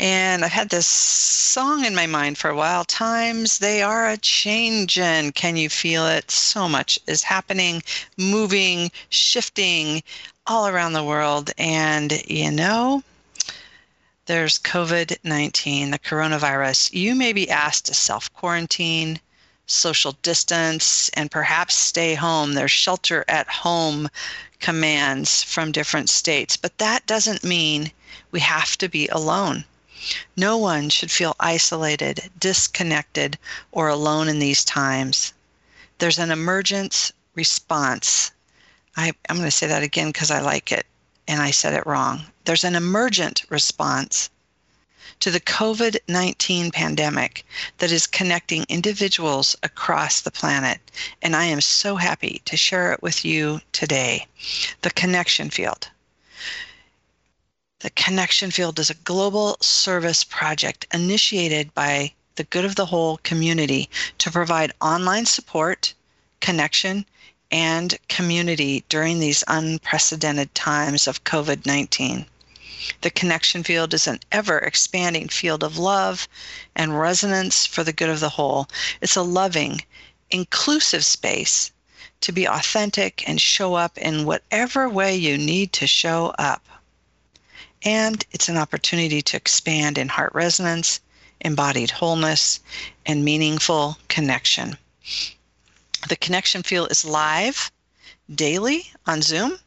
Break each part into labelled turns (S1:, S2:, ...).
S1: And I've had this song in my mind for a while. Times they are a changin'. Can you feel it? So much is happening, moving, shifting all around the world. And you know, there's COVID 19, the coronavirus. You may be asked to self quarantine, social distance, and perhaps stay home. There's shelter at home commands from different states, but that doesn't mean we have to be alone. No one should feel isolated, disconnected, or alone in these times. There's an emergence response. I, am going to say that again because I like it and I said it wrong. There's an emergent response to the COVID 19 pandemic that is connecting individuals across the planet. And I am so happy to share it with you today. The connection field. The Connection Field is a global service project initiated by the Good of the Whole community to provide online support, connection, and community during these unprecedented times of COVID 19. The connection field is an ever expanding field of love and resonance for the good of the whole. It's a loving, inclusive space to be authentic and show up in whatever way you need to show up and it's an opportunity to expand in heart resonance, embodied wholeness, and meaningful connection. The connection field is live daily on Zoom.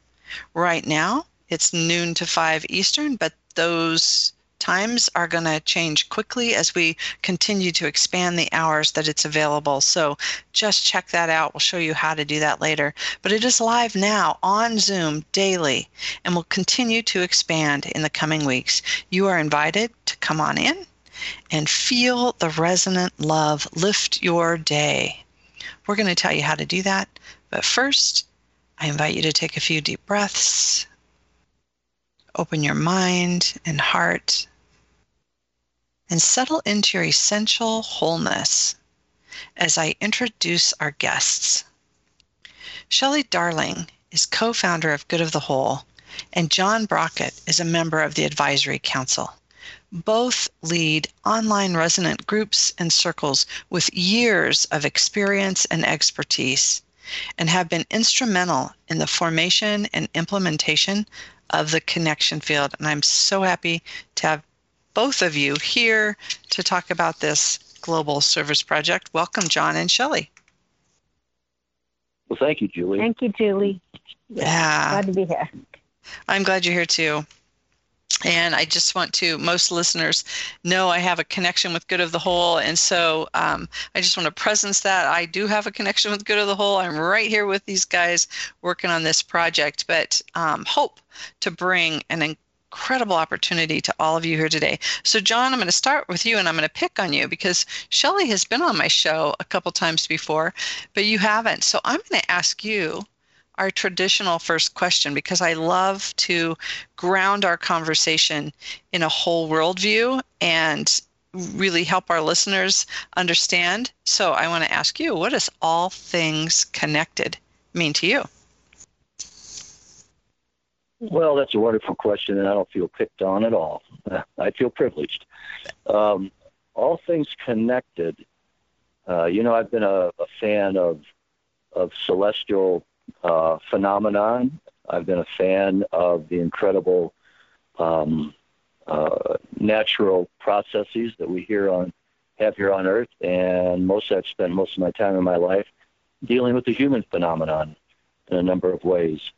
S1: Right now, it's noon to 5 Eastern, but those times are going to change quickly as we continue to expand the hours that it's available. So just check that out. We'll show you how to do that later. But it is live now on Zoom daily and will continue to expand in the coming weeks. You are invited to come on in and feel the resonant love lift your day. We're going to tell you how to do that. But first, I invite you to take a few deep breaths. Open your mind and heart and settle into your essential wholeness as I introduce our guests. Shelley Darling is co founder of Good of the Whole, and John Brockett is a member of the Advisory Council. Both lead online resonant groups and circles with years of experience and expertise and have been instrumental in the formation and implementation of the connection field. And I'm so happy to have both of you here to talk about this global service project. Welcome, John and Shelley.
S2: Well, thank you, Julie.
S3: Thank you, Julie.
S1: Yeah.
S3: Glad to be here.
S1: I'm glad you're here too. And I just want to, most listeners know I have a connection with Good of the Whole. And so um, I just want to presence that. I do have a connection with Good of the Whole. I'm right here with these guys working on this project, but um, hope to bring an incredible opportunity to all of you here today. So, John, I'm going to start with you and I'm going to pick on you because Shelley has been on my show a couple times before, but you haven't. So, I'm going to ask you our traditional first question because I love to ground our conversation in a whole worldview and really help our listeners understand. So, I want to ask you what does all things connected mean to you?
S2: Well, that's a wonderful question, and I don't feel picked on at all. I feel privileged. Um, all things connected. Uh, you know, I've been a, a, fan of of celestial uh, phenomenon. I've been a fan of the incredible um, uh, natural processes that we here on have here on Earth, and most I've spent most of my time in my life dealing with the human phenomenon in a number of ways.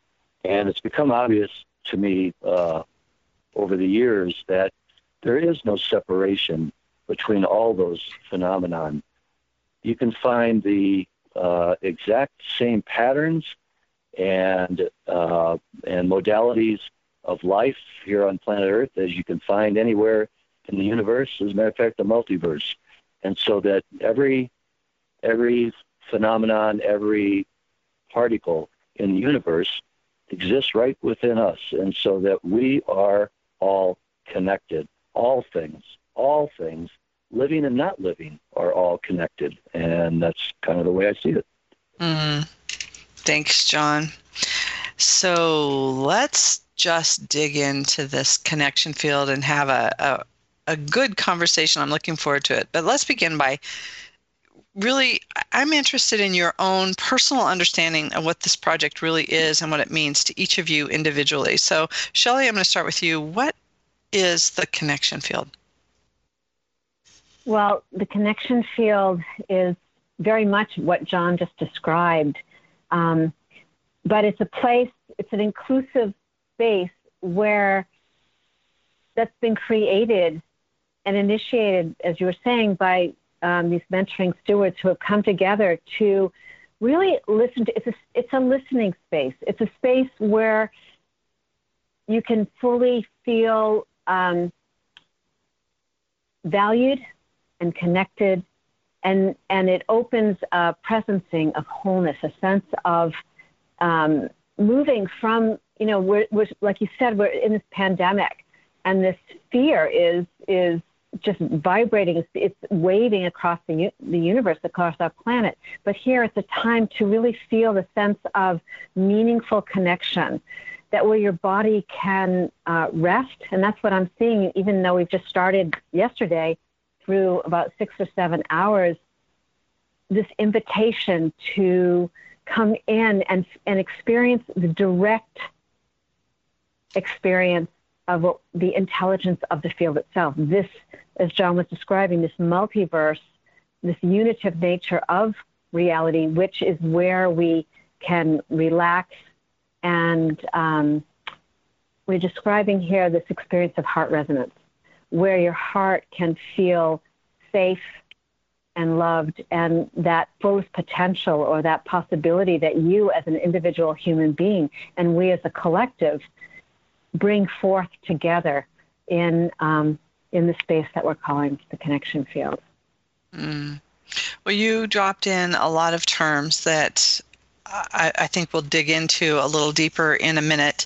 S2: And it's become obvious to me uh, over the years that there is no separation between all those phenomenon. You can find the uh, exact same patterns and uh, and modalities of life here on planet Earth as you can find anywhere in the universe. As a matter of fact, the multiverse and so that every every phenomenon, every particle in the universe exists right within us, and so that we are all connected. All things, all things, living and not living, are all connected, and that's kind of the way I see it.
S1: Mm. Thanks, John. So let's just dig into this connection field and have a, a, a good conversation. I'm looking forward to it. But let's begin by really, I'm interested in your own personal understanding of what this project really is and what it means to each of you individually. So, Shelley, I'm going to start with you. What is the connection field?
S3: Well, the connection field is very much what John just described. Um, but it's a place, it's an inclusive space where that's been created and initiated, as you were saying, by um, these mentoring stewards who have come together to really listen to. It's a it's a listening space. It's a space where you can fully feel um, valued and connected, and and it opens a presencing of wholeness, a sense of um, moving from you know we're, we're like you said we're in this pandemic, and this fear is is just vibrating. It's, it's waving across the, the universe, across our planet. But here it's a time to really feel the sense of meaningful connection, that where your body can uh, rest. And that's what I'm seeing, even though we've just started yesterday through about six or seven hours, this invitation to come in and, and experience the direct experience of what, the intelligence of the field itself. This as John was describing, this multiverse, this unitive nature of reality, which is where we can relax. And um, we're describing here this experience of heart resonance, where your heart can feel safe and loved, and that fullest potential or that possibility that you, as an individual human being, and we as a collective, bring forth together in um, in the space that we're calling the connection field.
S1: Mm. Well, you dropped in a lot of terms that I, I, think we'll dig into a little deeper in a minute.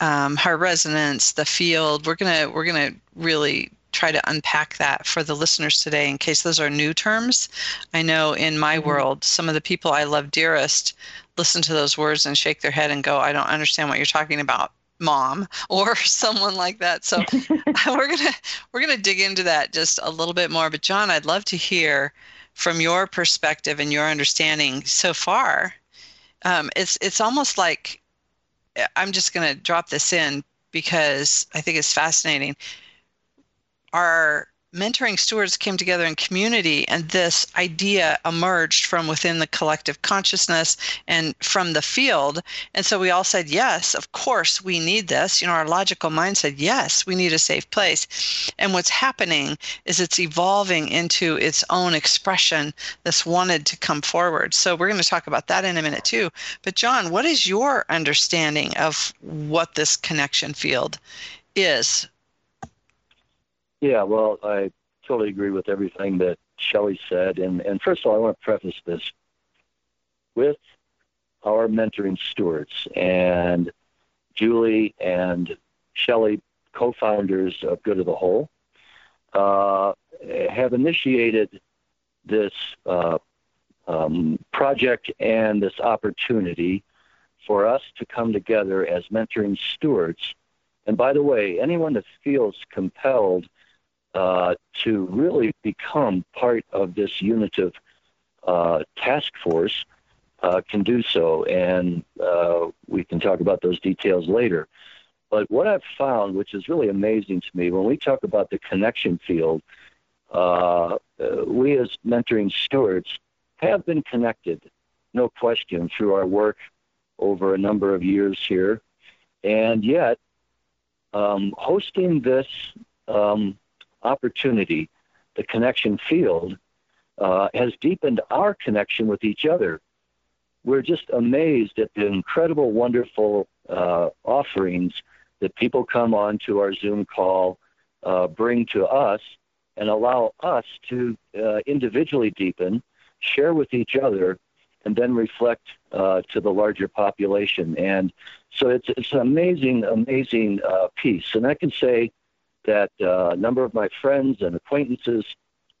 S1: Um, heart resonance, the field. We're gonna we're gonna really try to unpack that for the listeners today in case those are new terms. I know in my mm-hmm. world, some of the people I love dearest listen to those words and shake their head and go, I don't understand what you're talking about mom or someone like that. So we're gonna we're gonna dig into that just a little bit more. But John, I'd love to hear from your perspective and your understanding so far. Um, it's it's almost like I'm just gonna drop this in because I think it's fascinating. Our mentoring stewards came together in community and this idea emerged from within the collective consciousness and from the field. And so we all said yes of course we need this. You know our logical mind said yes we need a safe place. And what's happening is it's evolving into its own expression that's wanted to come forward. So we're going to talk about that in a minute too. But john what is your understanding of what this connection field is
S2: yeah, well, I totally agree with everything that Shelley said. And, and first of all, I want to preface this with our mentoring stewards and Julie and Shelley, co-founders of Good of the Whole, uh, have initiated this uh, um, project and this opportunity for us to come together as mentoring stewards. And by the way, anyone that feels compelled uh, to really become part of this unitive uh, task force uh, can do so, and uh, we can talk about those details later. But what I've found, which is really amazing to me, when we talk about the connection field, uh, we as mentoring stewards have been connected, no question, through our work over a number of years here. And yet, um, hosting this um, opportunity, the connection field, uh, has deepened our connection with each other. We're just amazed at the incredible, wonderful uh, offerings that people come on to our Zoom call uh, bring to us and allow us to uh, individually deepen, share with each other, and then reflect uh, to the larger population. And so it's, it's an amazing, amazing uh, piece. And I can say that uh, a number of my friends and acquaintances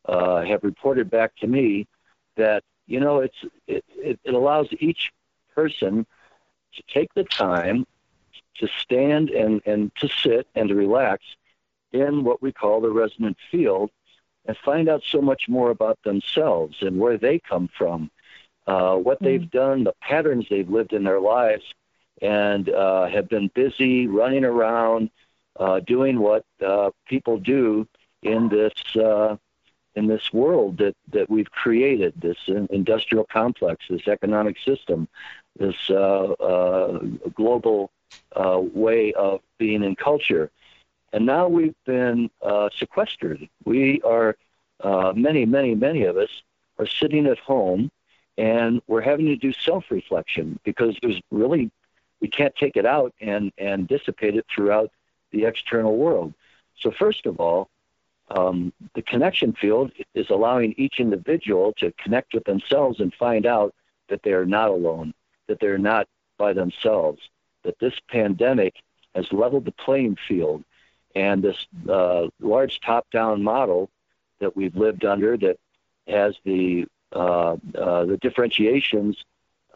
S2: uh, have reported back to me that, you know, it's, it, it, allows each person to take the time to stand and, and to sit and to relax in what we call the resonant field and find out so much more about themselves and where they come from, uh, what mm they've done, the patterns they've lived in their lives, and uh, have been busy running around uh, doing what uh, people do in this uh, in this world that, that we've created, this industrial complex, this economic system, this uh, uh, global uh, way of being in culture. And now we've been sequestered. We are, many, many, many of us are sitting at home and we're having to do self reflection because there's really, we can't take it out and, and dissipate it throughout the external world. So, first of all, um, the connection field is allowing each individual to connect with themselves and find out that they are not alone, that they're not by themselves, that this pandemic has leveled the playing field, and this uh, large top-down model that we've lived under that has the uh, uh, the differentiations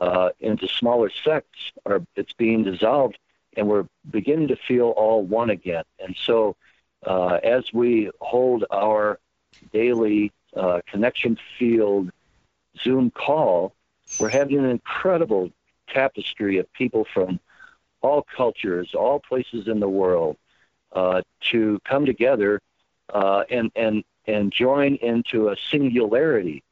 S2: uh, into smaller sects are it's being dissolved, and we're beginning to feel all one again. And so uh, as we hold our daily uh, connection field Zoom call, we're having an incredible tapestry of people from all cultures, all places in the world, uh, to come together uh, and and and join into a singularity,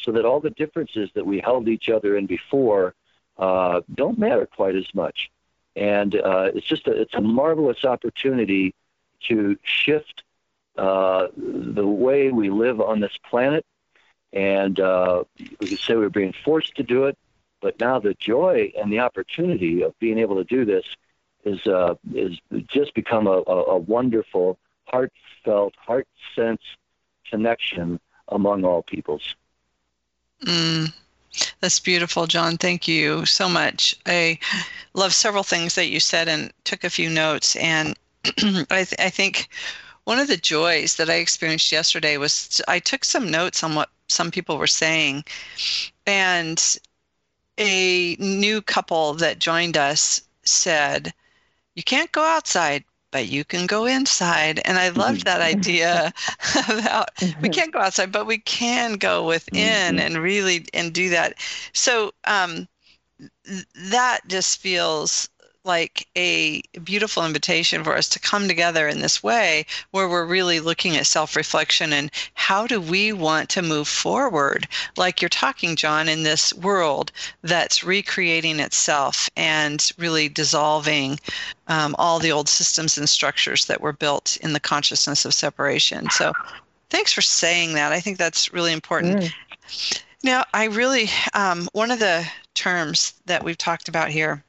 S2: so that all the differences that we held each other in before uh, don't matter quite as much. And uh, it's just a, it's a marvelous opportunity to shift uh, the way we live on this planet. And uh, we could say we're being forced to do it, but now the joy and the opportunity of being able to do this is uh, is just become a, a, a wonderful, heartfelt, heart sense connection among all peoples.
S1: Mm, that's beautiful, John. Thank you so much. I love several things that you said and took a few notes. And I, th- I think one of the joys that I experienced yesterday was I took some notes on what some people were saying, and a new couple that joined us said, "You can't go outside." But you can go inside. And I loved that mm-hmm. idea about we mm-hmm. can't go outside, but we can go within mm-hmm. and really and do that. So um, that just feels like a beautiful invitation for us to come together in this way where we're really looking at self reflection and how do we want to move forward, like you're talking, John, in this world that's recreating itself and really dissolving um, all the old systems and structures that were built in the consciousness of separation. So thanks for saying that. I think that's really important. Mm. Now, I really, um, one of the terms that we've talked about here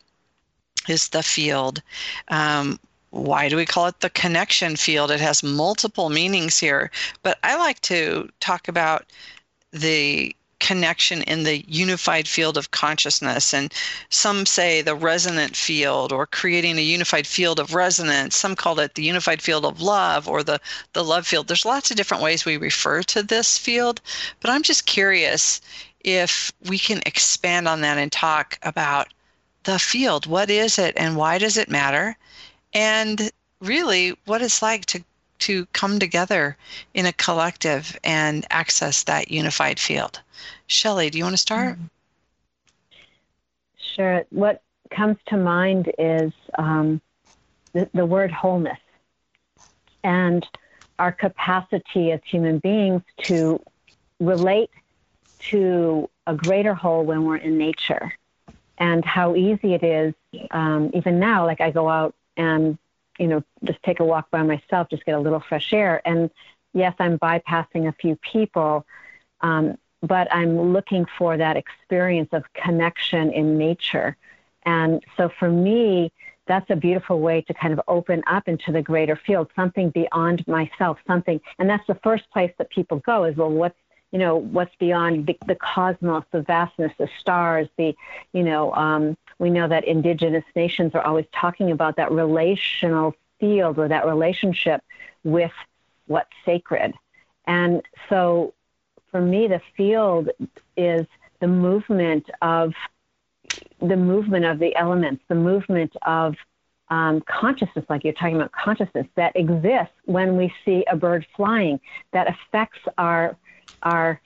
S1: is the field. Um, why do we call it the connection field? It has multiple meanings here, but I like to talk about the connection in the unified field of consciousness. And some say the resonant field or creating a unified field of resonance. Some call it the unified field of love or the, the love field. There's lots of different ways we refer to this field, but I'm just curious if we can expand on that and talk about the field. What is it and why does it matter? And really, what it's like to, to come together in a collective and access that unified field. Shelley, do you want to start? Mm-hmm.
S3: Sure. What comes to mind is um, the, the word wholeness and our capacity as human beings to relate to a greater whole when we're in nature and how easy it is um, even now like i go out and you know just take a walk by myself just get a little fresh air and yes i'm bypassing a few people um, but i'm looking for that experience of connection in nature and so for me that's a beautiful way to kind of open up into the greater field, something beyond myself, something. And that's the first place that people go is, well, what's you know what's beyond the, the cosmos, the vastness, the stars, the you know um, we know that indigenous nations are always talking about that relational field or that relationship with what's sacred. And so for me, the field is the movement of the movement of the elements, the movement of um, consciousness, like you're talking about consciousness, that exists when we see a bird flying, that affects our our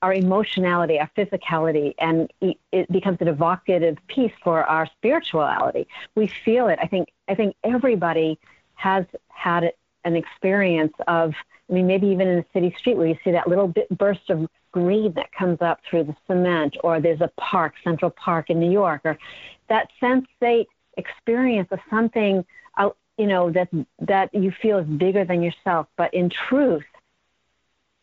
S3: our emotionality, our physicality, and it becomes an evocative piece for our spirituality. We feel it. I think I think everybody has had an experience of. I mean, maybe even in a city street where you see that little bit burst of green that comes up through the cement, or there's a park, Central Park in New York, or that sensate experience of something, uh, you know, that that you feel is bigger than yourself. But in truth,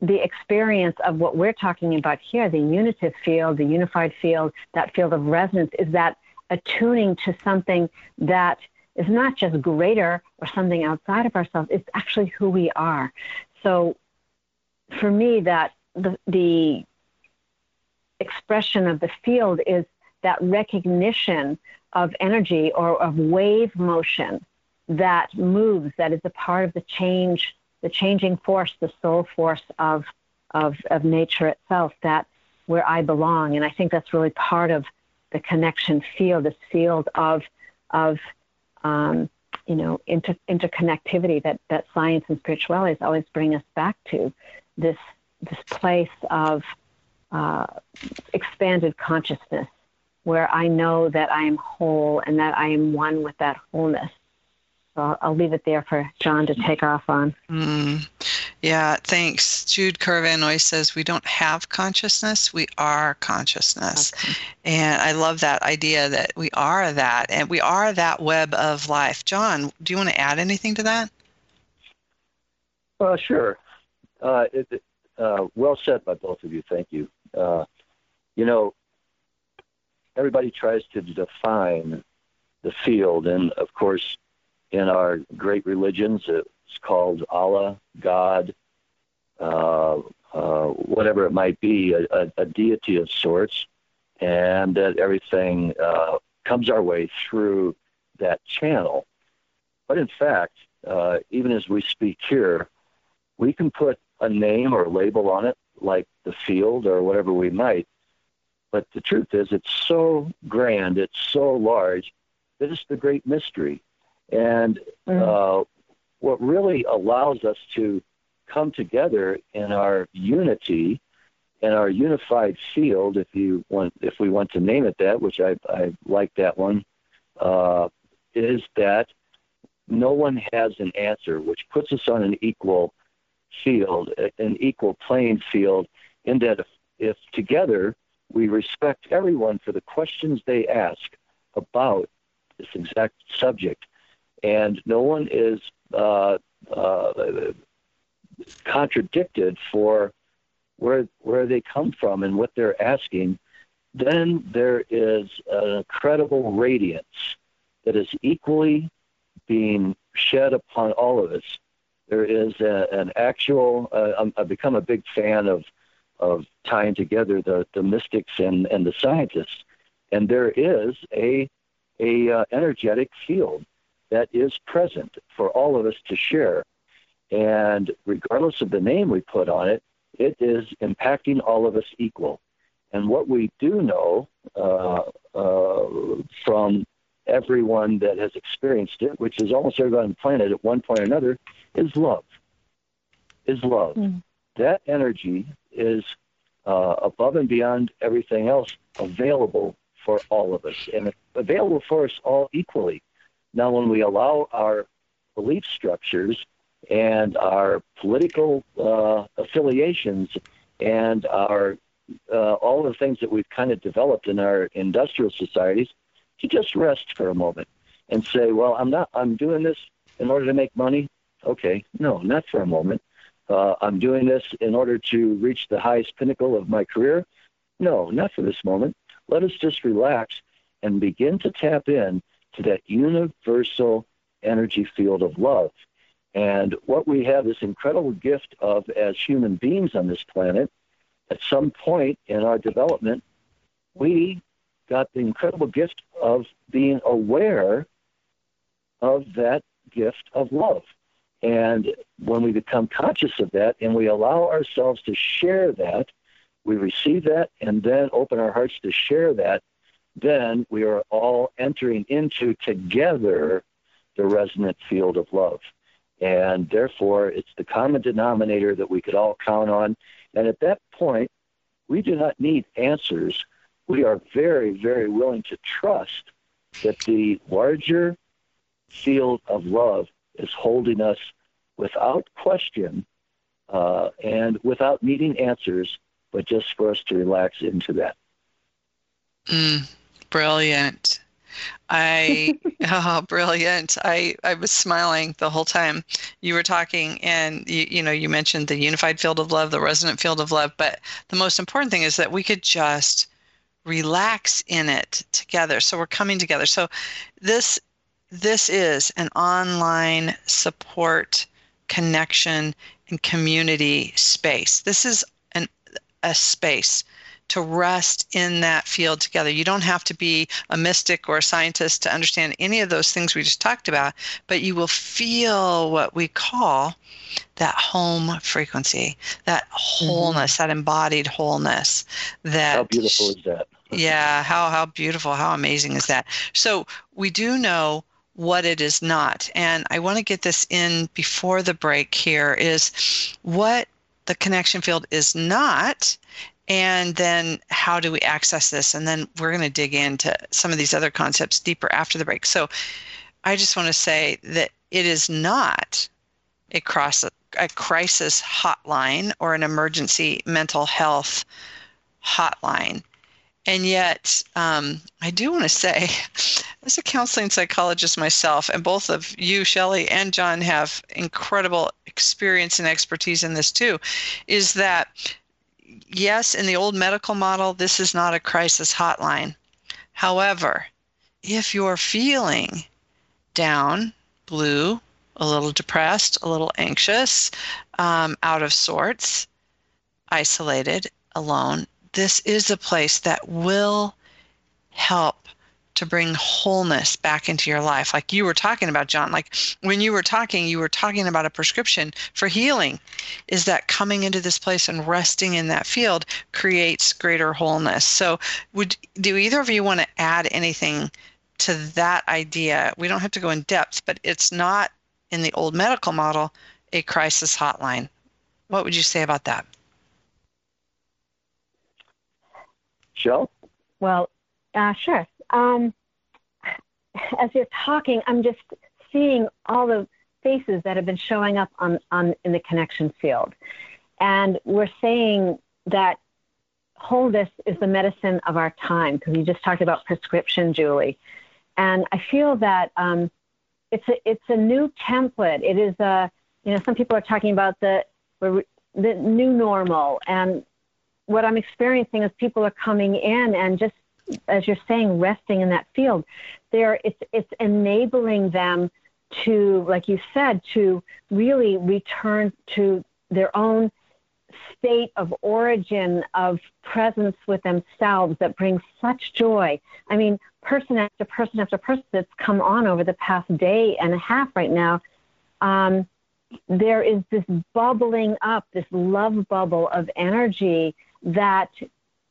S3: the experience of what we're talking about here, the unitive field, the unified field, that field of resonance, is that attuning to something that is not just greater or something outside of ourselves, it's actually who we are. So for me, that the, the expression of the field is that recognition of energy or of wave motion that moves, that is a part of the change, the changing force, the soul force of, of, of nature itself, that where I belong. And I think that's really part of the connection field, this field of, of um, you know, inter, interconnectivity that, that science and spirituality always bring us back to, this this place of uh, expanded consciousness where I know that I am whole and that I am one with that wholeness. So I'll, I'll leave it there for John to take off on.
S1: Mm. Yeah, thanks. Jude Carvanoy says we don't have consciousness, we are consciousness. Okay. And I love that idea that we are that and we are that web of life. John, do you want to add anything to that?
S2: Well, sure. Uh, it, uh, well said by both of you. Thank you. Uh, you know, everybody tries to define the field, and of course, in our great religions, it's called Allah, God, uh, uh, whatever it might be, a, a, a, deity of sorts, and that everything uh, comes our way through that channel. But in fact, uh, even as we speak here, we can put a name or label on it, like the field or whatever we might. But the truth is, it's so grand, it's so large, that it's the great mystery. And mm. uh, what really allows us to come together in our unity, in our unified field, if you want, if we want to name it that, which I, I like that one, uh, is that no one has an answer, which puts us on an equal field, an equal playing field, in that if, if together we respect everyone for the questions they ask about this exact subject, and no one is uh, uh, contradicted for where where they come from and what they're asking, then there is an incredible radiance that is equally being shed upon all of us there is a, an actual. Uh, I've become a big fan of of tying together the, the mystics and, and the scientists, and there is a a uh, energetic field that is present for all of us to share, and regardless of the name we put on it, it is impacting all of us equal. And what we do know uh, uh, from everyone that has experienced it, which is almost everybody on the planet at one point or another, is love. Is love. Mm. That energy is uh, above and beyond everything else available for all of us, and available for us all equally. Now, when we allow our belief structures and our political uh, affiliations and our uh, all the things that we've kind of developed in our industrial societies to just rest for a moment and say, well, I'm not, I'm doing this in order to make money. Okay, no, not for a moment. Uh, I'm doing this in order to reach the highest pinnacle of my career. No, not for this moment. Let us just relax and begin to tap in to that universal energy field of love. And what we have this incredible gift of as human beings on this planet, at some point in our development, we got the incredible gift of being aware of that gift of love. And when we become conscious of that and we allow ourselves to share that, we receive that and then open our hearts to share that, then we are all entering into together the resonant field of love. And therefore, it's the common denominator that we could all count on. And at that point, we do not need answers. We are very, very willing to trust that the larger field of love is holding us without question uh, and without needing answers, but just for us to relax into that.
S1: Mm, brilliant. I oh brilliant. I I was smiling the whole time you were talking and you, you know you mentioned the unified field of love, the resonant field of love, but the most important thing is that we could just relax in it together. So we're coming together. So this this is an online support connection and community space. This is an a space to rest in that field together. You don't have to be a mystic or a scientist to understand any of those things we just talked about, but you will feel what we call that home frequency, that mm-hmm. wholeness, mm-hmm. that embodied wholeness. That
S2: how beautiful is that?
S1: yeah, how how beautiful, how amazing is that? So we do know what it is not, and I want to get this in before the break. Here is what the connection field is not and then how do we access this? And then we're going to dig into some of these other concepts deeper after the break. So i just want to say that it is not a cross a crisis hotline or an emergency mental health hotline. And yet um, i do want to say as a counseling psychologist myself and both of you shelley and john have incredible experience and expertise in this too is that yes, in the old medical model, this is not a crisis hotline. However, if you're feeling down, blue, a little depressed, a little anxious, um, out of sorts, isolated, alone, this is a place that will help to bring wholeness back into your life. Like you were talking about, John, like when you were talking, you were talking about a prescription for healing. Is that coming into this place and resting in that field creates greater wholeness? So, would do either of you want to add anything to that idea? We don't have to go in depth, but it's not in the old medical model a crisis hotline. What would you say about that?
S2: Shell?
S3: Well, uh, sure um, as you're talking, I'm just seeing all the faces that have been showing up on, on in the connection field. And we're saying that wholeness is the medicine of our time because you just talked about prescription, Julie. And I feel that um, it's a it's a new template. It is a you know some people are talking about the the new normal, and what I'm experiencing is people are coming in and just as you're saying, resting in that field, there it's it's enabling them to, like you said, to really return to their own state of origin of presence with themselves that brings such joy. I mean, person after person after person that's come on over the past day and a half right now, um, there is this bubbling up, this love bubble of energy that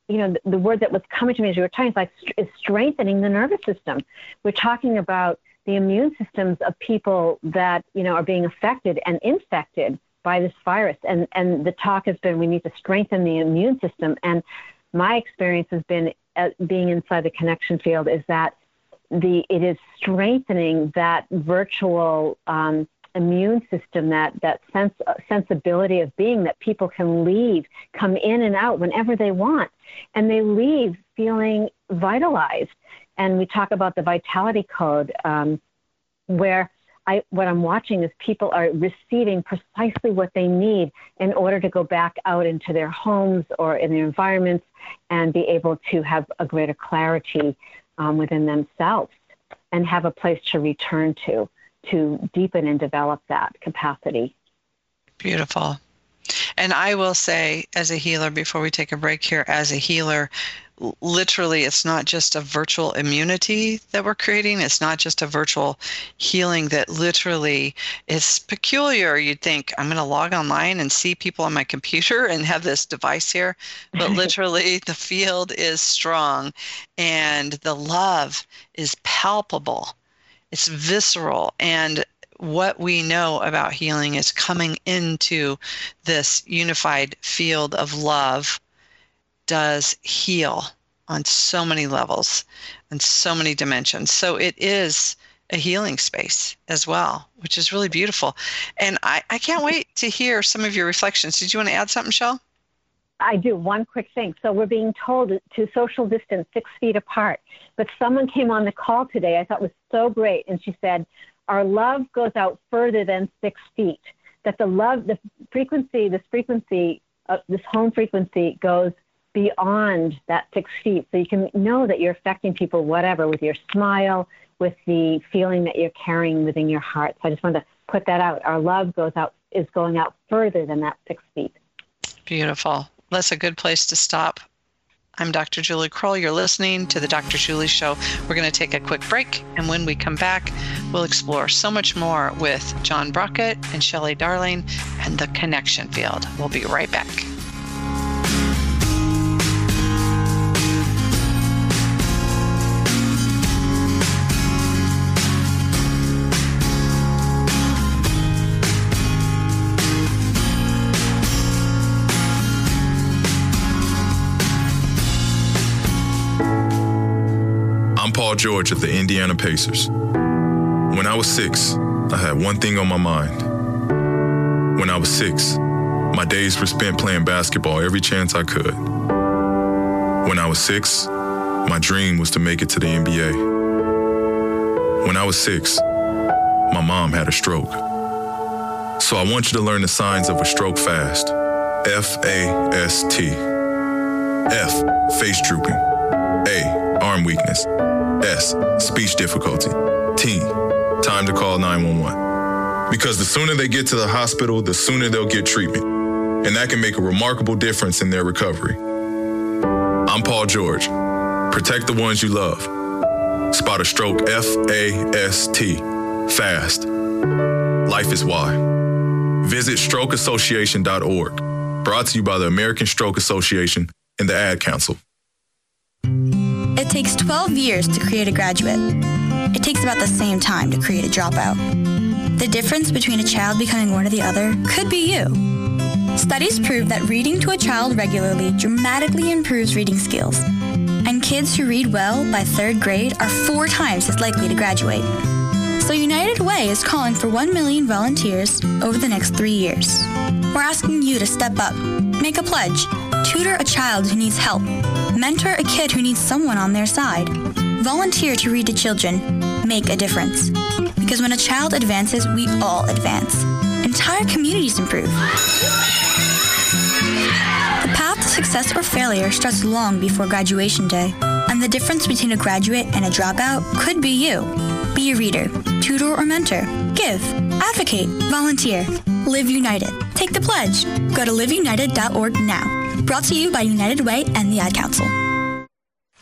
S3: you know, the, the, word that was coming to me as you were talking is like is strengthening the nervous system. We're talking about the immune systems of people that you know are being affected and infected by this virus, and and the talk has been we need to strengthen the immune system. And my experience has been uh, being inside the connection field is that the it is strengthening that virtual um, immune system, that that sense uh, sensibility of being that people can leave, come in and out whenever they want, and they leave feeling vitalized. And we talk about the vitality code, um, where I, what I'm watching is people are receiving precisely what they need in order to go back out into their homes or in their environments and be able to have a greater clarity um, within themselves and have a place to return to to deepen and develop that capacity.
S1: Beautiful. And I will say, as a healer, before we take a break here, as a healer, literally, it's not just a virtual immunity that we're creating. It's not just a virtual healing that literally is peculiar. You'd think, I'm going to log online and see people on my computer and have this device here. But literally, the field is strong and the love is palpable, it's visceral. And what we know about healing is coming into this unified field of love does heal on so many levels and so many dimensions. So it is a healing space as well, which is really beautiful. And I, I can't wait to hear some of your reflections. Did you want to add something, Shell?
S3: I do. One quick thing. So we're being told to social distance six feet apart. But someone came on the call today I thought was so great. And she said, Our love goes out further than six feet. That the love, the frequency, this frequency, uh, this home frequency goes beyond that six feet. So you can know that you're affecting people, whatever, with your smile, with the feeling that you're carrying within your heart. So I just wanted to put that out. Our love goes out is going out further than that six feet.
S1: Beautiful. That's a good place to stop. I'm Dr. Julie Krull. You're listening to the Dr. Julie Show. We're going to take a quick break, and when we come back, we'll explore so much more with John Brockett and Shelley Darling and the connection field. We'll be right back.
S4: Paul George of the Indiana Pacers. When I was six, I had one thing on my mind. When I was six, my days were spent playing basketball every chance I could. When I was six, my dream was to make it to the NBA. When I was six, my mom had a stroke. So I want you to learn the signs of a stroke fast. F A S T. F, face drooping. Arm weakness. S, speech difficulty. T, time to call 911. Because the sooner they get to the hospital, the sooner they'll get treatment. And that can make a remarkable difference in their recovery. I'm Paul George. Protect the ones you love. Spot a stroke F A S T. Fast. Life is why. Visit strokeassociation.org. Brought to you by the American Stroke Association and the Ad Council.
S5: It takes 12 years to create a graduate. It takes about the same time to create a dropout. The difference between a child becoming one or the other could be you. Studies prove that reading to a child regularly dramatically improves reading skills. And kids who read well by third grade are four times as likely to graduate. So United Way is calling for 1 million volunteers over the next three years. We're asking you to step up, make a pledge, tutor a child who needs help, mentor a kid who needs someone on their side, volunteer to read to children, make a difference. Because when a child advances, we all advance. Entire communities improve. The path to success or failure starts long before graduation day, and the difference between a graduate and a dropout could be you. Be a reader, tutor or mentor, give, advocate, volunteer. Live United. Take the pledge. Go to liveunited.org now. Brought to you by United Way and the Ad Council.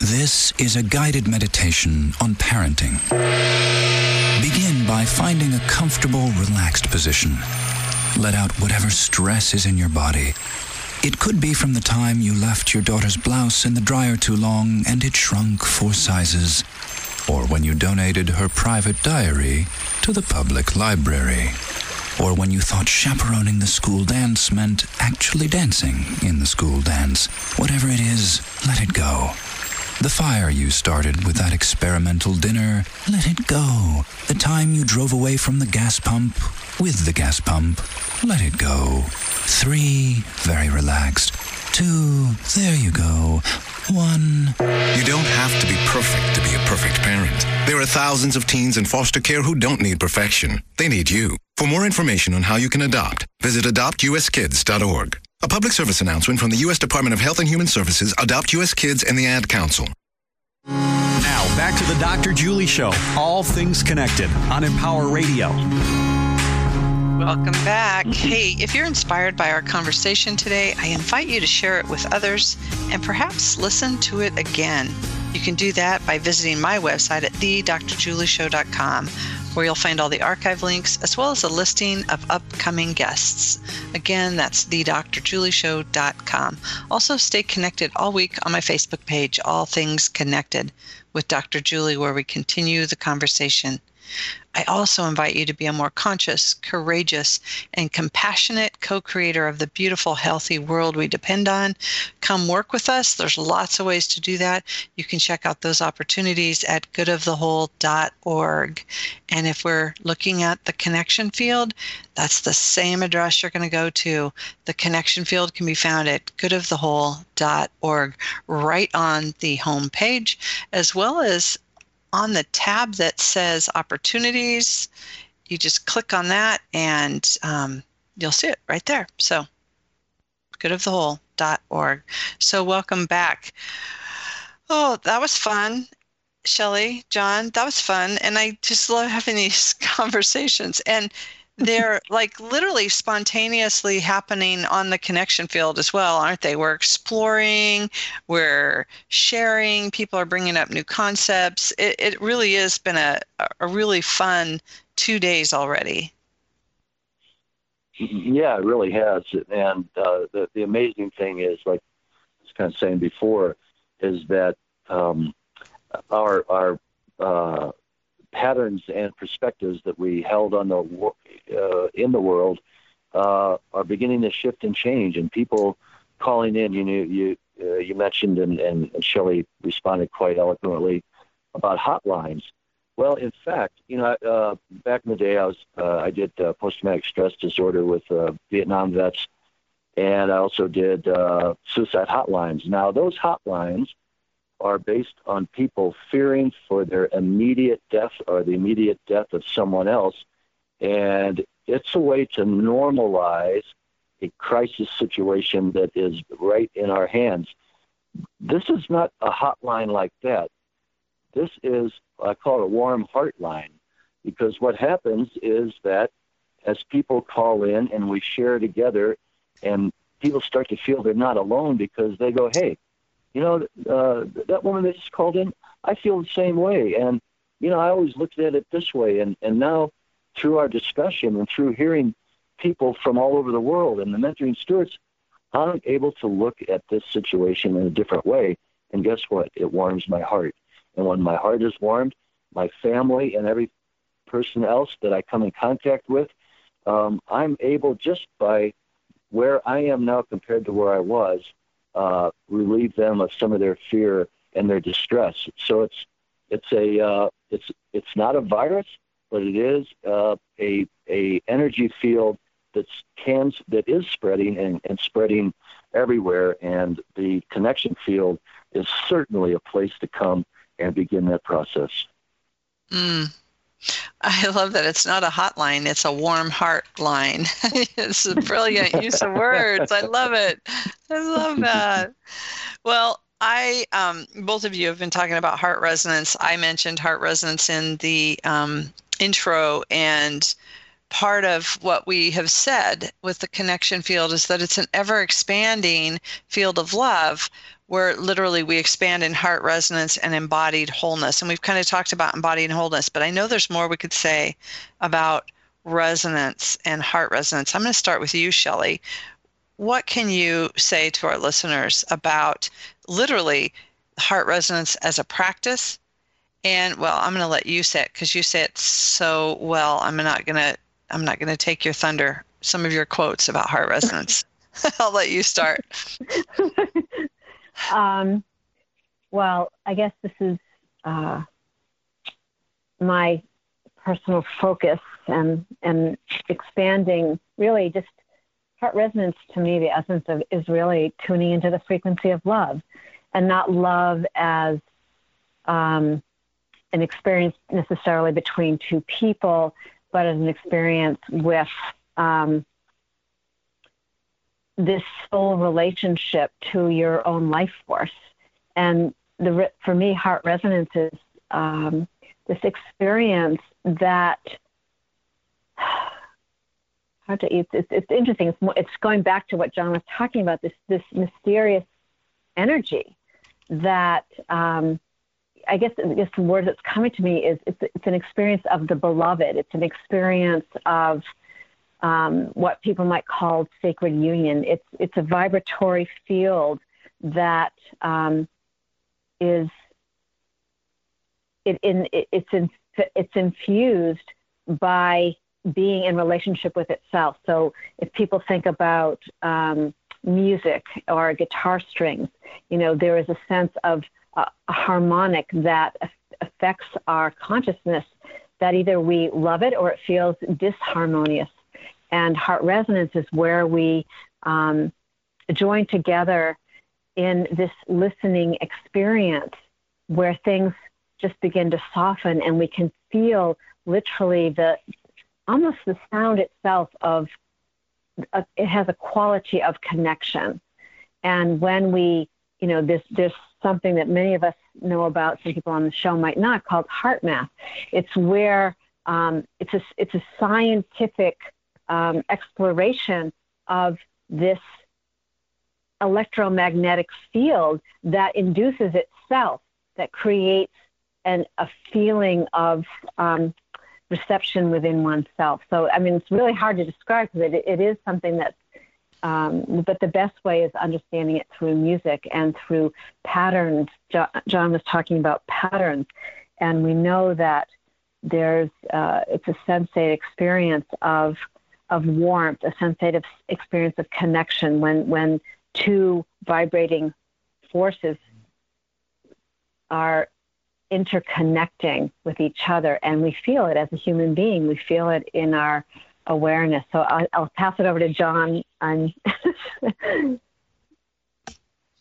S6: This is a guided meditation on parenting. Begin by finding a comfortable, relaxed position. Let out whatever stress is in your body. It could be from the time you left your daughter's blouse in the dryer too long and it shrunk four sizes, or when you donated her private diary to the public library, or when you thought chaperoning the school dance meant actually dancing in the school dance. Whatever it is, let it go. The fire you started with that experimental dinner, let it go. The time you drove away from the gas pump with the gas pump, let it go. Three, very relaxed. Two, there you go. One.
S7: You don't have to be perfect to be a perfect parent. There are thousands of teens in foster care who don't need perfection. They need you. For more information on how you can adopt, visit adoptuskids.org. A public service announcement from the U.S. Department of Health and Human Services, Adopt U.S. Kids, and the Ad Council.
S8: Now, back to the Dr. Julie Show, all things connected on Empower Radio.
S1: Welcome back. Hey, if you're inspired by our conversation today, I invite you to share it with others and perhaps listen to it again. You can do that by visiting my website at thedrjulieshow.com, where you'll find all the archive links as well as a listing of upcoming guests. Again, that's thedrjulieshow.com. Also, stay connected all week on my Facebook page, All Things Connected, with Dr. Julie, where we continue the conversation. I also invite you to be a more conscious, courageous, and compassionate co creator of the beautiful, healthy world we depend on. Come work with us. There's lots of ways to do that. You can check out those opportunities at goodofthewhole.org. And if we're looking at the connection field, that's the same address you're going to go to. The connection field can be found at goodofthewhole.org right on the home page, as well as on the tab that says opportunities, you just click on that and um, you'll see it right there. So, goodofthewhole.org. So, welcome back. Oh, that was fun. Shelley, John, that was fun. And I just love having these conversations. And they're like literally spontaneously happening on the connection field as well, aren't they? We're exploring, we're sharing, people are bringing up new concepts. It, it really has been a, a really fun two days already.
S2: Yeah, it really has. And uh, the, the amazing thing is, like I was kind of saying before, is that um, our, our uh, patterns and perspectives that we held on the uh, in the world uh, are beginning to shift and change, and people calling in. You know, you uh, you mentioned and, and, Shelley responded quite eloquently about hotlines. Well, in fact, you know, uh, back in the day, I was uh, I did uh, post-traumatic stress disorder with uh, Vietnam vets, and I also did uh, suicide hotlines. Now, those hotlines are based on people fearing for their immediate death or the immediate death of someone else. And it's a way to normalize a crisis situation that is right in our hands. This is not a hotline like that. This is, I call it a warm heart line, because what happens is that as people call in and we share together, and people start to feel they're not alone because they go, hey, you know, uh, that woman that just called in, I feel the same way. And, you know, I always looked at it this way. And, and now through our discussion and through hearing people from all over the world and the mentoring stewards, I'm able to look at this situation in a different way. And guess what? It warms my heart. And when my heart is warmed, my family and every person else that I come in contact with, um, I'm able just by where I am now compared to where I was uh, relieve them of some of their fear and their distress. So it's it's a uh, it's it's not a virus, but it is uh, a a energy field that's can that is spreading and, and spreading everywhere. And the connection field is certainly a place to come and begin that process.
S1: Mm. I love that it's not a hotline, it's a warm heart line. it's a brilliant use of words. I love it. I love that. Well, I um, both of you have been talking about heart resonance. I mentioned heart resonance in the um, intro, and part of what we have said with the connection field is that it's an ever expanding field of love where literally we expand in heart resonance and embodied wholeness. And we've kind of talked about embodied wholeness, but I know there's more we could say about resonance and heart resonance. I'm going to start with you, Shelley. What can you say to our listeners about literally heart resonance as a practice? And well, I'm going to let you say it because you say it so well. I'm not going to I'm not going to take your thunder. Some of your quotes about heart resonance. I'll let you start.
S3: Um, well, I guess this is uh, my personal focus and and expanding really just heart resonance to me the essence of is really tuning into the frequency of love and not love as um, an experience necessarily between two people but as an experience with um, this soul relationship to your own life force. And the for me, heart resonance is um, this experience that how to it's, it's, it's interesting. It's, it's going back to what John was talking about this this mysterious energy that um, I guess, I guess the word that's coming to me is it's, it's an experience of the beloved. It's an experience of um, what people might call sacred union. It's it's a vibratory field that um, is it in it, it's in, it's infused by being in relationship with itself. So if people think about um, music or guitar strings, you know, there is a sense of a, harmonic that affects our consciousness that either we love it or it feels disharmonious. And heart resonance is where we um, join together in this listening experience where things just begin to soften and we can feel literally the almost the sound itself of uh, it has a quality of connection. And when we you know this there's something that many of us know about some people on the show might not called HeartMath. It's where um, it's a it's a scientific um, exploration of this electromagnetic field that induces itself that creates an, a feeling of um, reception within oneself. So, I mean, it's really hard to describe because it, it is something that's, um, but the best way is understanding it through music and through patterns. John was talking about patterns, and we know that there's uh, it's a sensate experience of of warmth, a sensative experience of connection when when two vibrating forces are interconnecting with each other and we feel it as a human being. We feel it in our awareness. So i'll, I'll pass it over to john on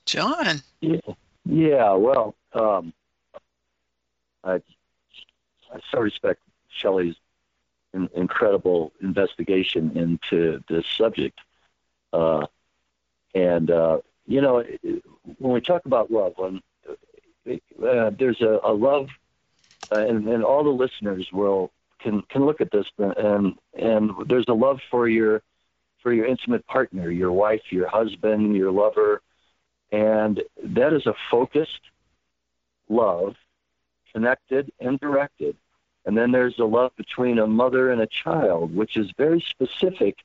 S1: john.
S2: Yeah, yeah well um, I, I so respect shelley's in, incredible investigation into this subject uh, and uh, you know when we talk about love when uh, there's a, a love, uh, and, and all the listeners will can can look at this, and and there's a love for your for your intimate partner, your wife, your husband, your lover, and that is a focused love, connected and directed. And then there's the love between a mother and a child, which is very specific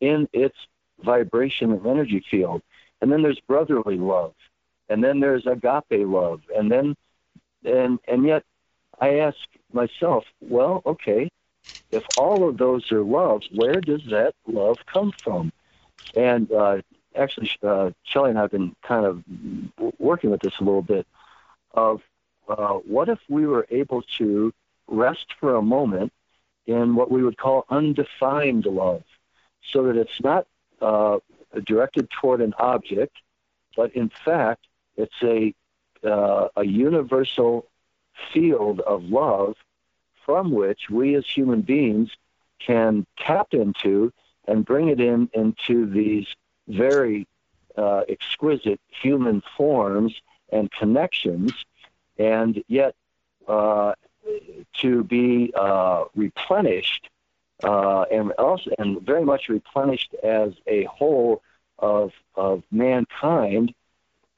S2: in its vibration and energy field. And then there's brotherly love, and then there's agape love, and then and and yet I ask myself, well, okay, if all of those are love, where does that love come from? And uh, actually, uh, Shelley and I have been kind of working with this a little bit. Of uh, what if we were able to rest for a moment in what we would call undefined love, so that it's not uh, directed toward an object, but in fact it's a uh, a universal field of love from which we as human beings can tap into and bring it in into these very uh, exquisite human forms and connections, and yet uh, to be uh, replenished uh, and also and very much replenished as a whole of of mankind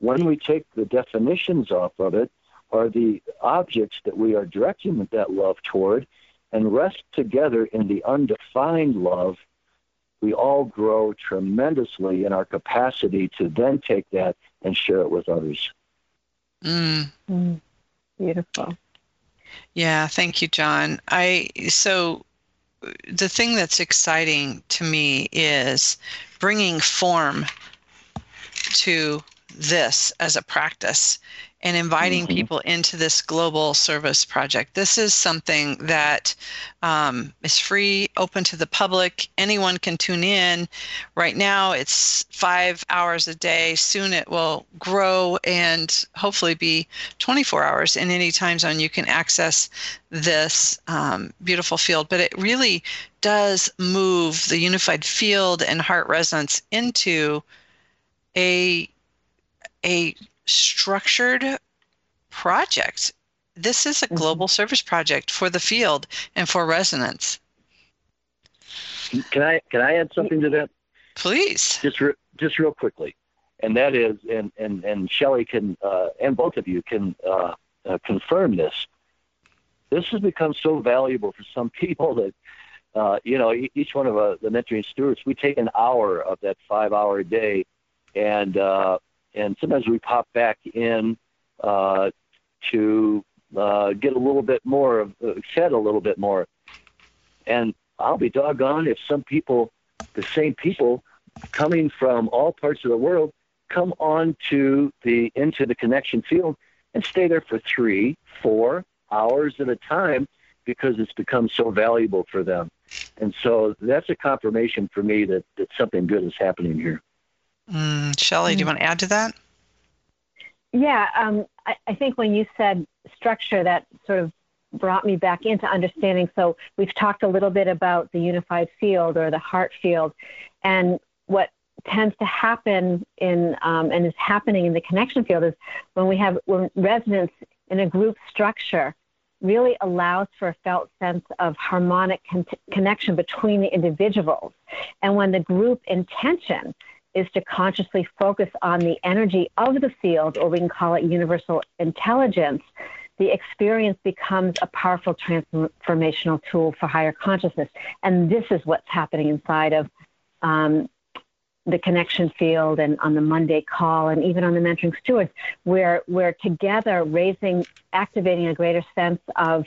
S2: when we take the definitions off of it, are the objects that we are directing that love toward, and rest together in the undefined love, we all grow tremendously in our capacity to then take that and share it with others.
S1: Mm.
S3: Mm. Beautiful.
S1: Yeah, thank you, John. I so the thing that's exciting to me is bringing form to this as a practice and inviting mm-hmm. people into this global service project. This is something that um, is free, open to the public. Anyone can tune in. Right now, it's five hours a day. Soon it will grow and hopefully be 24 hours in any time zone. You can access this um, beautiful field, but it really does move the unified field and heart resonance into a a structured project. This is a mm-hmm. global mm-hmm. service project for the field and for resonance.
S2: Can I can I add something to that?
S1: Please.
S2: Just re- just real quickly, and that is, and and and Shelley can, uh, and both of you can uh, uh, confirm this. This has become so valuable for some people that, uh, you know, each one of uh, the mentoring stewards, we take an hour of that five-hour day, and uh, and sometimes we pop back in uh, to uh, get a little bit more, uh, fed a little bit more, and I'll be doggone if some people, the same people, coming from all parts of the world, come on to the into the connection field and stay there for three, four hours at a time because it's become so valuable for them. And so that's a confirmation for me that, that something good is happening here.
S1: Mm, Shelley, do you mm. want to add to that?
S3: Yeah, um, I, I think when you said structure, that sort of brought me back into understanding. So we've talked a little bit about the unified field or the heart field, and what tends to happen in um, and is happening in the connection field is when we have when resonance in a group structure really allows for a felt sense of harmonic con- connection between the individuals and when the group intention is to consciously focus on the energy of the field or we can call it universal intelligence the experience becomes a powerful transformational tool for higher consciousness. And this is what's happening inside of um, the connection field and on the Monday call and even on the mentoring stewards, where we're together raising, activating a greater sense of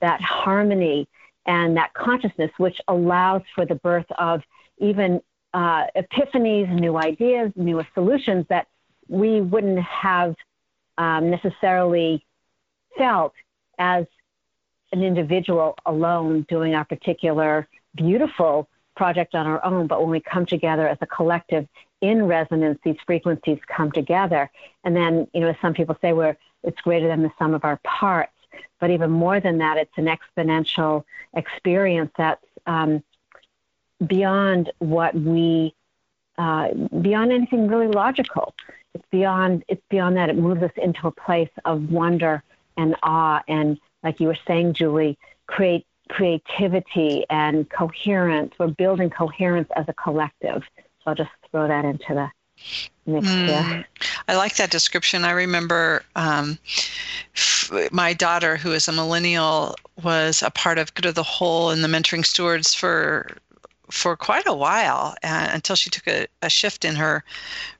S3: that harmony and that consciousness, which allows for the birth of even uh, epiphanies, new ideas, new solutions that we wouldn't have um, necessarily felt as an individual alone doing our particular beautiful project on our own, but when we come together as a collective in resonance, these frequencies come together. And then, you know, as some people say, we're, it's greater than the sum of our parts. But even more than that, it's an exponential experience that's um, beyond what we, uh, beyond anything really logical. It's beyond, it's beyond that. It moves us into a place of wonder and awe. And like you were saying, Julie, create creativity and coherence. We're building coherence as a collective. So I'll just throw that into the mix mm,
S1: I like that description. I remember um, f- my daughter, who is a millennial, was a part of Good of the Whole and the Mentoring Stewards for for quite a while uh, until she took a, a shift in her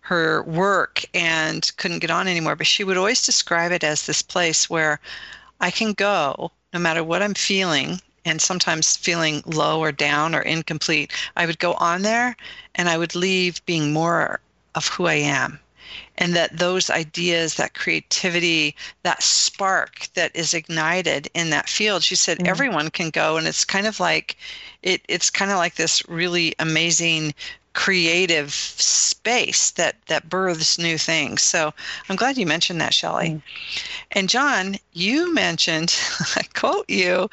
S1: her work and couldn't get on anymore. But she would always describe it as this place where I can go no matter what I'm feeling and sometimes feeling low or down or incomplete, I would go on there and I would leave being more of who I am. And that those ideas, that creativity, that spark that is ignited in that field, she said mm. everyone can go. And it's kind of like, it, it's kind of like this really amazing creative space that that births new things. So I'm glad you mentioned that, Shelley. Mm. And John, you mentioned, I quote you,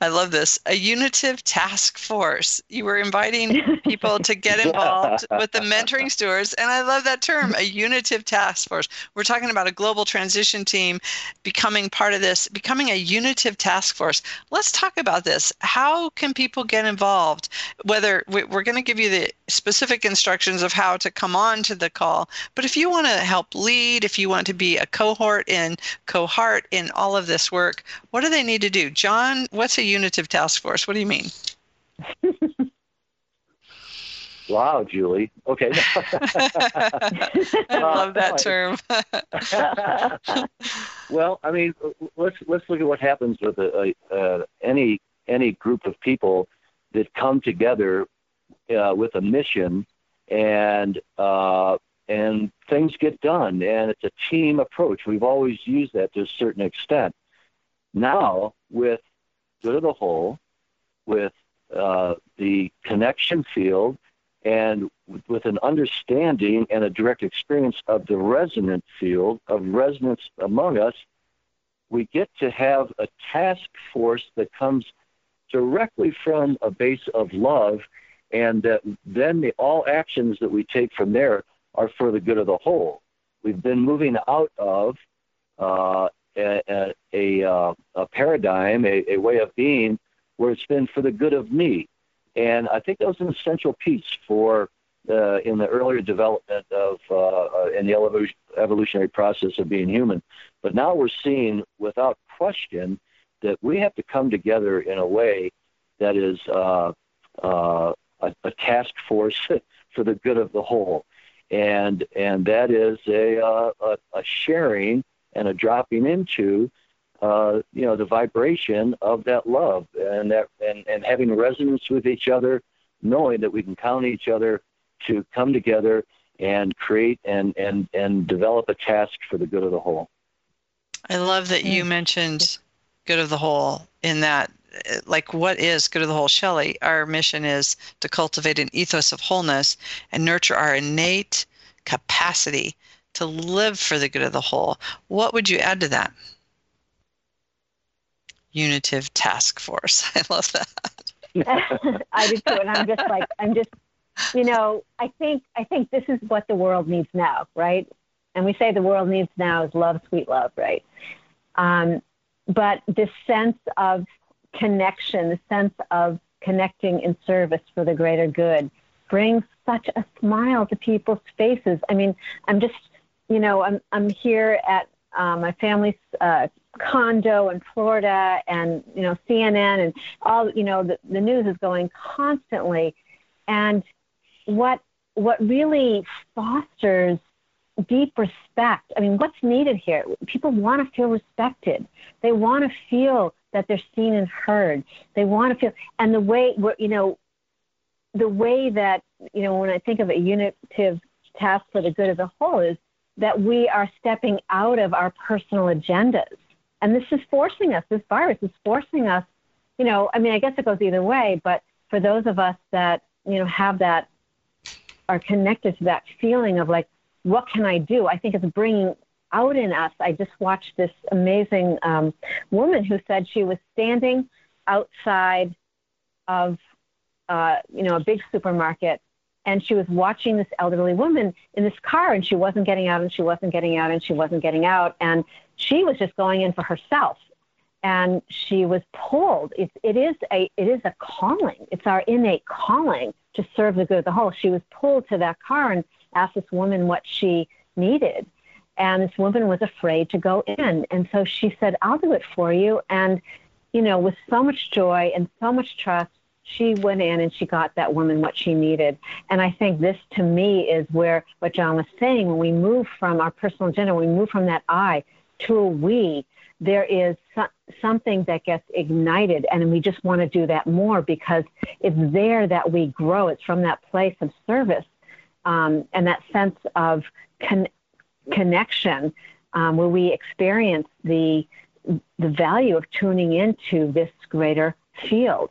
S1: I love this, a unitive task force. You were inviting people to get involved with the mentoring stewards, and I love that term, a unitive task force. We're talking about a global transition team becoming part of this, becoming a unitive task force. Let's talk about this. How can people get involved? Whether we're going to give you the specific instructions of how to come on to the call, but if you want to help lead, if you want to be a cohort in cohort in all of this work, what do they need to do? John, what's a unitive task force? What do you mean?
S2: wow, Julie. Okay.
S1: I love that term.
S2: well, I mean, let's let's look at what happens with a, a, uh, any any group of people that come together uh, with a mission and uh, and things get done and it's a team approach. We've always used that to a certain extent. Now with good of the whole with uh, the connection field and with an understanding and a direct experience of the resonant field of resonance among us we get to have a task force that comes directly from a base of love and that then the, all actions that we take from there are for the good of the whole. We've been moving out of uh, a, a, uh, a paradigm, a, a way of being where it's been for the good of me. And I think that was an essential piece for uh, in the earlier development of uh, uh in the evolutionary process of being human. But now we're seeing, without question, that we have to come together in a way that is uh, uh, a, a, task force for the good of the whole, and and that is a, uh, a, a sharing and a dropping into uh, you know the vibration of that love and that and, and having resonance with each other, knowing that we can count each other to come together and create and and and develop a task for the good of the whole.
S1: I love that you mentioned good of the whole in that like what is good of the whole Shelley? Our mission is to cultivate an ethos of wholeness and nurture our innate capacity to live for the good of the whole. What would you add to that? Unitive task force. I love
S3: that. I do too and i'm just like i'm just you know i think i think this is what the world needs now right? And we say the world needs now is love sweet love right? Um, but this sense of connection, the sense of connecting in service for the greater good brings such a smile to people's faces. I mean, I'm just, you know, I'm, I'm here at uh, my family's uh, condo in Florida and, you know, CNN and all, you know, the, the news is going constantly. And what, what really fosters deep respect. I mean, what's needed here? People want to feel respected. They want to feel that they're seen and heard. They want to feel, and the way, you know, the way that, you know, when I think of a unitive task for the good of the whole is that we are stepping out of our personal agendas. And this is forcing us, this virus is forcing us, you know, I mean, I guess it goes either way, but for those of us that, you know, have that, are connected to that feeling of like, what can I do? I think it's bringing out in us. I just watched this amazing um, woman who said she was standing outside of, uh, you know, a big supermarket, and she was watching this elderly woman in this car, and she wasn't getting out, and she wasn't getting out, and she wasn't getting out, and she was just going in for herself, and she was pulled. It, it is a it is a calling. It's our innate calling to serve the good of the whole. She was pulled to that car and asked this woman what she needed. And this woman was afraid to go in. And so she said, I'll do it for you. And, you know, with so much joy and so much trust, she went in and she got that woman what she needed. And I think this to me is where what John was saying when we move from our personal agenda, we move from that I to a we, there is so- something that gets ignited. And we just want to do that more because it's there that we grow. It's from that place of service um, and that sense of con- connection um, where we experience the the value of tuning into this greater field.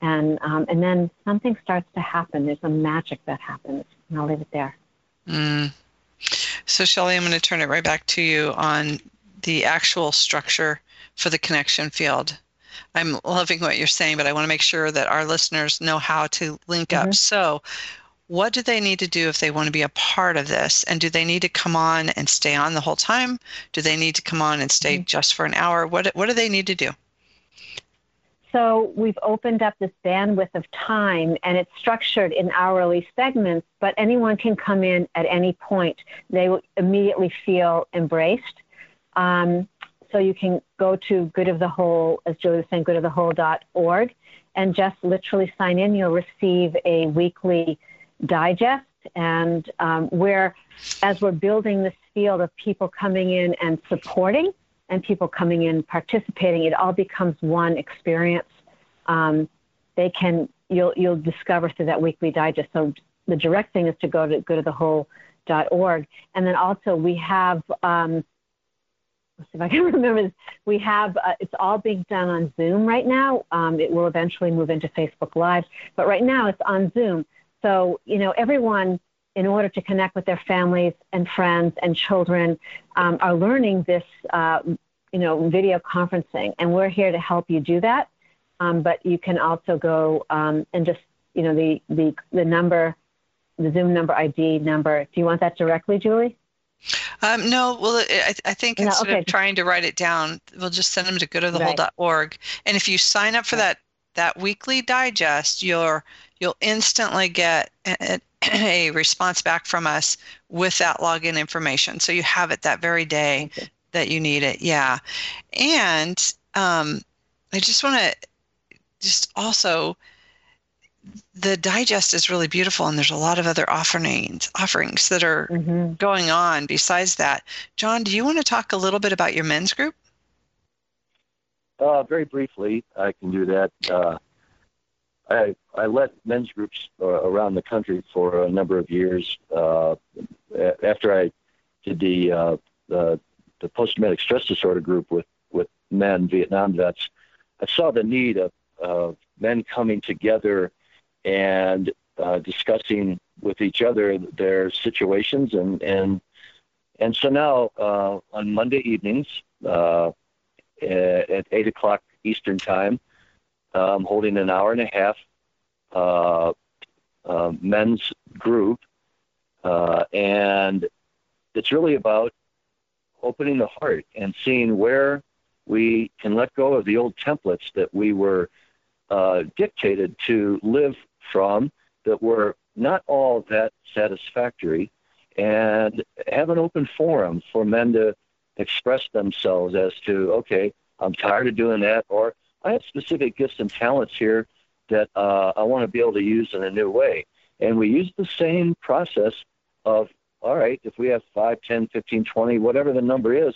S3: And um, and then something starts to happen. There's a magic that happens. And i'll leave it there.
S1: Mm. so Shelley, i'm going to turn it right back to you on the actual structure for the connection field. I'm loving what you're saying but i want to make sure that our listeners know how to link mm-hmm. up so what do they need to do if they want to be a part of this? And do they need to come on and stay on the whole time? Do they need to come on and stay mm-hmm. just for an hour? What, what do they need to do?
S3: So we've opened up this bandwidth of time and it's structured in hourly segments, but anyone can come in at any point. They will immediately feel embraced. Um, so you can go to Good of the Whole, as Joe was saying, goodofthewhole.org, and just literally sign in. You'll receive a weekly digest and um, where as we're building this field of people coming in and supporting and people coming in participating it all becomes one experience um, they can you'll you'll discover through that weekly digest so the direct thing is to go to goodofthewhole.org and then also we have um, let's see if I can remember this. We have uh, it's all being done on Zoom right now. Um, it will eventually move into Facebook Live, but right now it's on Zoom. So, you know, everyone, in order to connect with their families and friends and children, um, are learning this, uh, you know, video conferencing. And we're here to help you do that. Um, but you can also go um, and just, you know, the, the, the number, the Zoom number ID number. Do you want that directly, Julie?
S1: Um, no, well, I, I think no, instead okay. of trying to write it down, we'll just send them to goodofthewhole.org. Right. And if you sign up for right. that that weekly digest, you're you'll instantly get a, a, response back from us with that login information. So you have it that very day okay. that you need it. Yeah, and um, I just want to just also the digest is really beautiful and there's a lot of other offerings offerings that are mm-hmm. going on besides that john do you want to talk a little bit about your men's group
S2: uh, very briefly i can do that uh, I, I led men's groups uh, around the country for a number of years uh, after i did the, uh, the the post-traumatic stress disorder group with with men vietnam vets. I saw the need of, of men coming together and uh, discussing with each other their situations and and and so now uh, on Monday evenings uh, at eight o'clock Eastern time, I'm holding an hour and a half uh, uh, men's group, uh, and it's really about opening the heart and seeing where we can let go of the old templates that we were dictated to live from that were not all that satisfactory and have an open forum for men to express themselves as to, okay, I'm tired of doing that, or I have specific gifts and talents here that uh, I want to be able to use in a new way. And we use the same process of, all right, if we have 5, 10, 15, 20, whatever the number is,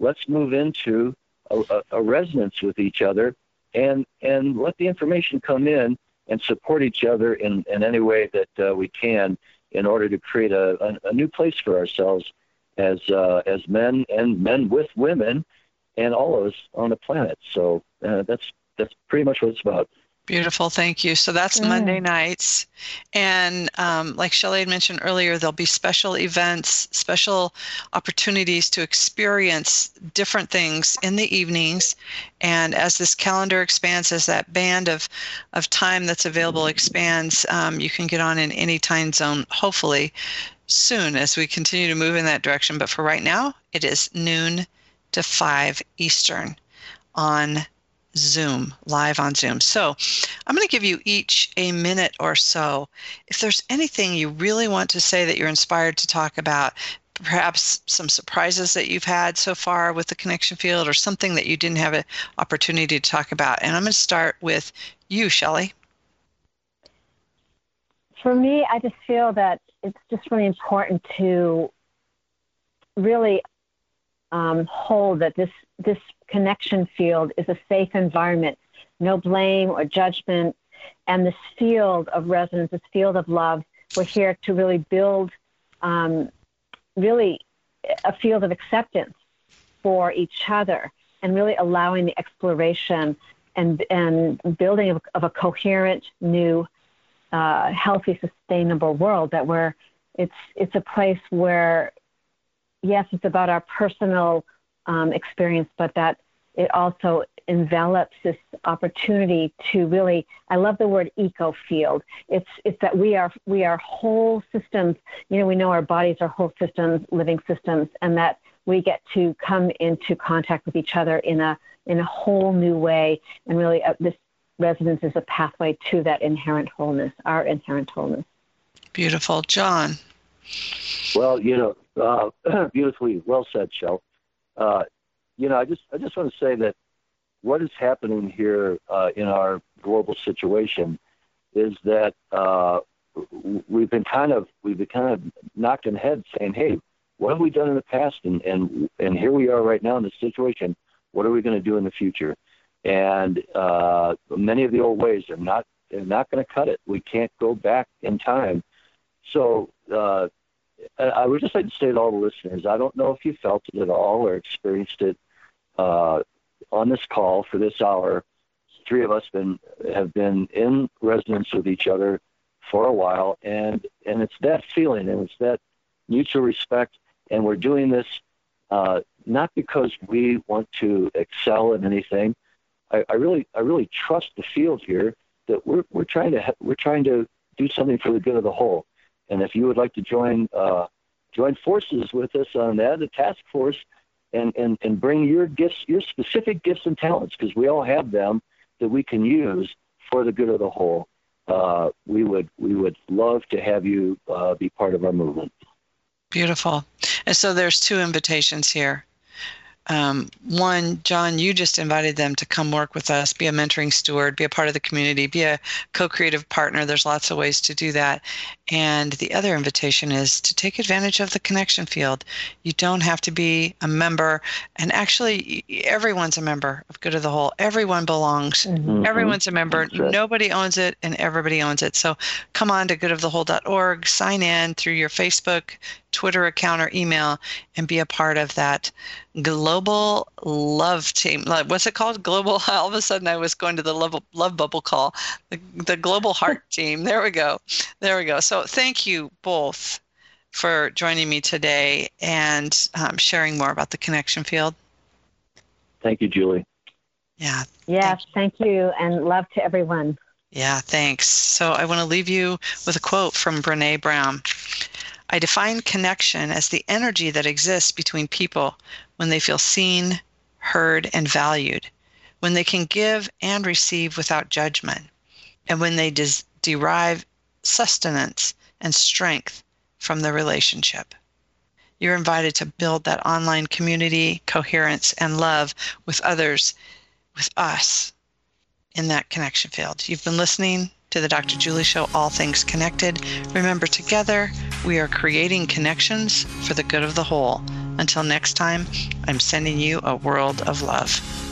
S2: let's move into a, a, a resonance with each other and, and let the information come in and support each other in, in any way that uh, we can in order to create a, a, a new place for ourselves as uh, as men and men with women and all of us on the planet. So uh, that's that's pretty much what it's about.
S1: Beautiful, thank you. So that's mm. Monday nights. And um, like Shelley had mentioned earlier, there'll be special events, special opportunities to experience different things in the evenings. And as this calendar expands, as that band of, of time that's available expands, um, you can get on in any time zone, hopefully soon as we continue to move in that direction. But for right now, it is noon to 5 Eastern on Zoom, live on Zoom. So I'm going to give you each a minute or so. If there's anything you really want to say that you're inspired to talk about, perhaps some surprises that you've had so far with the connection field or something that you didn't have an opportunity to talk about. And I'm going to start with you, Shelley.
S3: For me, I just feel that it's just really important to really um, hold that this this connection field is a safe environment, no blame or judgment, and this field of resonance, this field of love. We're here to really build, um, really, a field of acceptance for each other, and really allowing the exploration and and building of, of a coherent, new, uh, healthy, sustainable world that where it's it's a place where yes, it's about our personal um, experience, but that it also envelops this opportunity to really I love the word eco field. It's it's that we are we are whole systems. You know, we know our bodies are whole systems, living systems, and that we get to come into contact with each other in a in a whole new way. And really, uh, this resonance is a pathway to that inherent wholeness, our inherent wholeness.
S1: Beautiful, John.
S2: Well, you know, uh, beautifully well said, Shel. Uh, you know, I just I just want to say that what is happening here uh, in our global situation is that uh, we've been kind of we've been kind of knocking heads, saying, "Hey, what have we done in the past?" And and and here we are right now in this situation. What are we going to do in the future? And uh, many of the old ways are not they're not going to cut it. We can't go back in time. So uh, I would just like to say to all the listeners, I don't know if you felt it at all or experienced it uh, on this call for this hour. Three of us been have been in resonance with each other for a while, and and it's that feeling and it's that mutual respect, and we're doing this uh, not because we want to excel in anything. I, I really I really trust the field here that we're we're trying to we're trying to do something for the good of the whole and if you would like to join uh, join forces with us on that, the task force, and, and, and bring your gifts, your specific gifts and talents, because we all have them that we can use for the good of the whole. Uh, we would we would love to have you uh, be part of our movement.
S1: Beautiful. And so there's two invitations here. Um, one, John, you just invited them to come work with us, be a mentoring steward, be a part of the community, be a co creative partner. There's lots of ways to do that. And the other invitation is to take advantage of the connection field. You don't have to be a member. And actually, everyone's a member of Good of the Whole. Everyone belongs. Mm-hmm. Everyone's a member. Right. Nobody owns it, and everybody owns it. So come on to goodofthewhole.org, sign in through your Facebook, Twitter account or email and be a part of that global love team. What's it called? Global. All of a sudden, I was going to the love, love bubble call, the, the global heart team. There we go. There we go. So thank you both for joining me today and um, sharing more about the connection field.
S2: Thank you, Julie.
S1: Yeah.
S3: Yes, thank you. thank you, and love to everyone.
S1: Yeah, thanks. So I want to leave you with a quote from Brene Brown. I define connection as the energy that exists between people when they feel seen, heard, and valued, when they can give and receive without judgment, and when they des- derive sustenance and strength from the relationship. You're invited to build that online community, coherence, and love with others, with us in that connection field. You've been listening to the Dr. Julie Show, All Things Connected. Remember, together we are creating connections for the good of the whole. Until next time, I'm sending you a world of love.